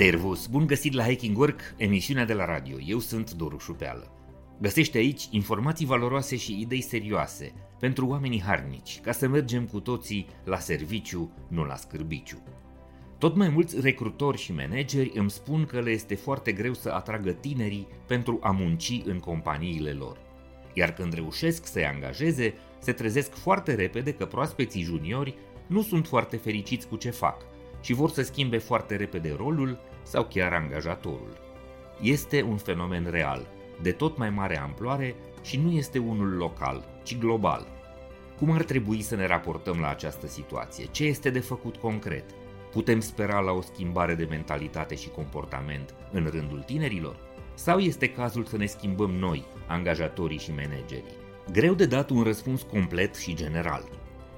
Servus! Bun găsit la Hacking Work, emisiunea de la radio. Eu sunt Doru Șupeală. Găsește aici informații valoroase și idei serioase pentru oamenii harnici, ca să mergem cu toții la serviciu, nu la scârbiciu. Tot mai mulți recrutori și manageri îmi spun că le este foarte greu să atragă tinerii pentru a munci în companiile lor. Iar când reușesc să-i angajeze, se trezesc foarte repede că proaspeții juniori nu sunt foarte fericiți cu ce fac și vor să schimbe foarte repede rolul sau chiar angajatorul. Este un fenomen real, de tot mai mare amploare și nu este unul local, ci global. Cum ar trebui să ne raportăm la această situație? Ce este de făcut concret? Putem spera la o schimbare de mentalitate și comportament în rândul tinerilor? Sau este cazul să ne schimbăm noi, angajatorii și managerii? Greu de dat un răspuns complet și general.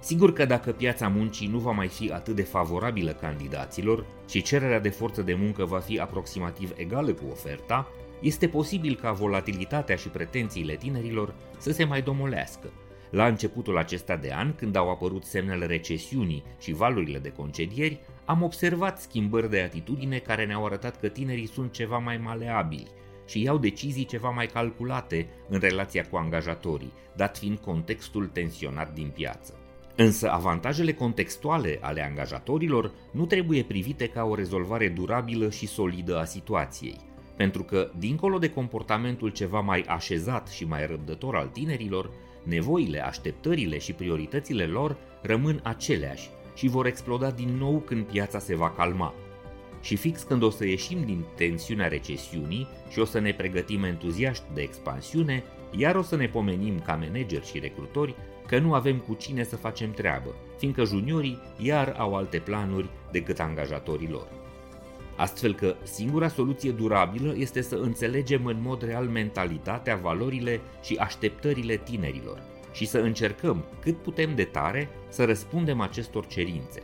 Sigur că dacă piața muncii nu va mai fi atât de favorabilă candidaților și cererea de forță de muncă va fi aproximativ egală cu oferta, este posibil ca volatilitatea și pretențiile tinerilor să se mai domolească. La începutul acesta de an, când au apărut semnele recesiunii și valurile de concedieri, am observat schimbări de atitudine care ne-au arătat că tinerii sunt ceva mai maleabili și iau decizii ceva mai calculate în relația cu angajatorii, dat fiind contextul tensionat din piață. Însă avantajele contextuale ale angajatorilor nu trebuie privite ca o rezolvare durabilă și solidă a situației, pentru că, dincolo de comportamentul ceva mai așezat și mai răbdător al tinerilor, nevoile, așteptările și prioritățile lor rămân aceleași și vor exploda din nou când piața se va calma. Și fix când o să ieșim din tensiunea recesiunii și o să ne pregătim entuziaști de expansiune, iar o să ne pomenim ca manageri și recrutori că nu avem cu cine să facem treabă, fiindcă juniorii iar au alte planuri decât angajatorii lor. Astfel că singura soluție durabilă este să înțelegem în mod real mentalitatea, valorile și așteptările tinerilor și să încercăm cât putem de tare să răspundem acestor cerințe.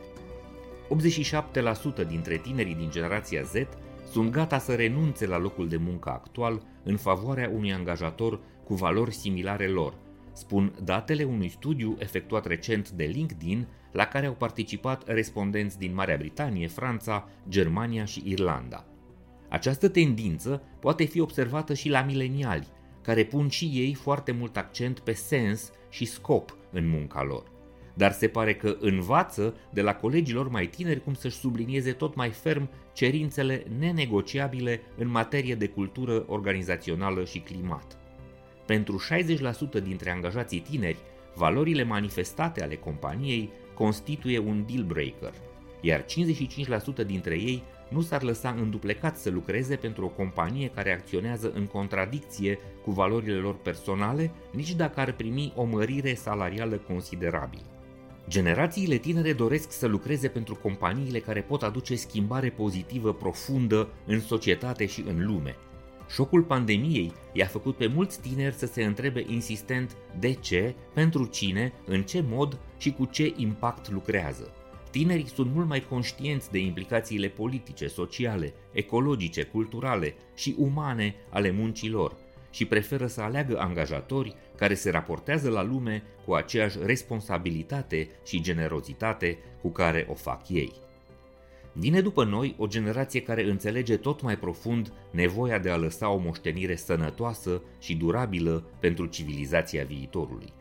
87% dintre tinerii din generația Z sunt gata să renunțe la locul de muncă actual în favoarea unui angajator cu valori similare lor, spun datele unui studiu efectuat recent de LinkedIn la care au participat respondenți din Marea Britanie, Franța, Germania și Irlanda. Această tendință poate fi observată și la mileniali, care pun și ei foarte mult accent pe sens și scop în munca lor. Dar se pare că învață de la colegilor mai tineri cum să-și sublinieze tot mai ferm cerințele nenegociabile în materie de cultură organizațională și climat. Pentru 60% dintre angajații tineri, valorile manifestate ale companiei constituie un deal breaker, iar 55% dintre ei nu s-ar lăsa înduplecat să lucreze pentru o companie care acționează în contradicție cu valorile lor personale, nici dacă ar primi o mărire salarială considerabilă. Generațiile tinere doresc să lucreze pentru companiile care pot aduce schimbare pozitivă profundă în societate și în lume, Șocul pandemiei i-a făcut pe mulți tineri să se întrebe insistent de ce, pentru cine, în ce mod și cu ce impact lucrează. Tinerii sunt mult mai conștienți de implicațiile politice, sociale, ecologice, culturale și umane ale muncii lor și preferă să aleagă angajatori care se raportează la lume cu aceeași responsabilitate și generozitate cu care o fac ei. Vine după noi o generație care înțelege tot mai profund nevoia de a lăsa o moștenire sănătoasă și durabilă pentru civilizația viitorului.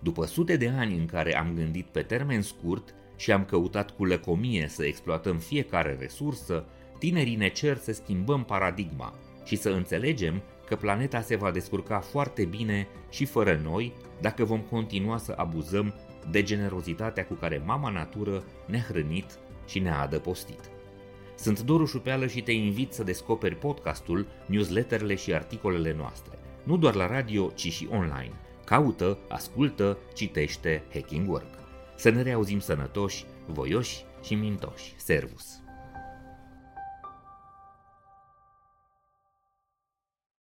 După sute de ani în care am gândit pe termen scurt și am căutat cu lăcomie să exploatăm fiecare resursă, tinerii ne cer să schimbăm paradigma și să înțelegem că planeta se va descurca foarte bine și fără noi dacă vom continua să abuzăm de generozitatea cu care mama natură ne-a hrănit și ne-a adăpostit. Sunt Doru Șupeală și te invit să descoperi podcastul, newsletterele și articolele noastre, nu doar la radio, ci și online. Caută, ascultă, citește Hacking Work. Să ne reauzim sănătoși, voioși și mintoși. Servus!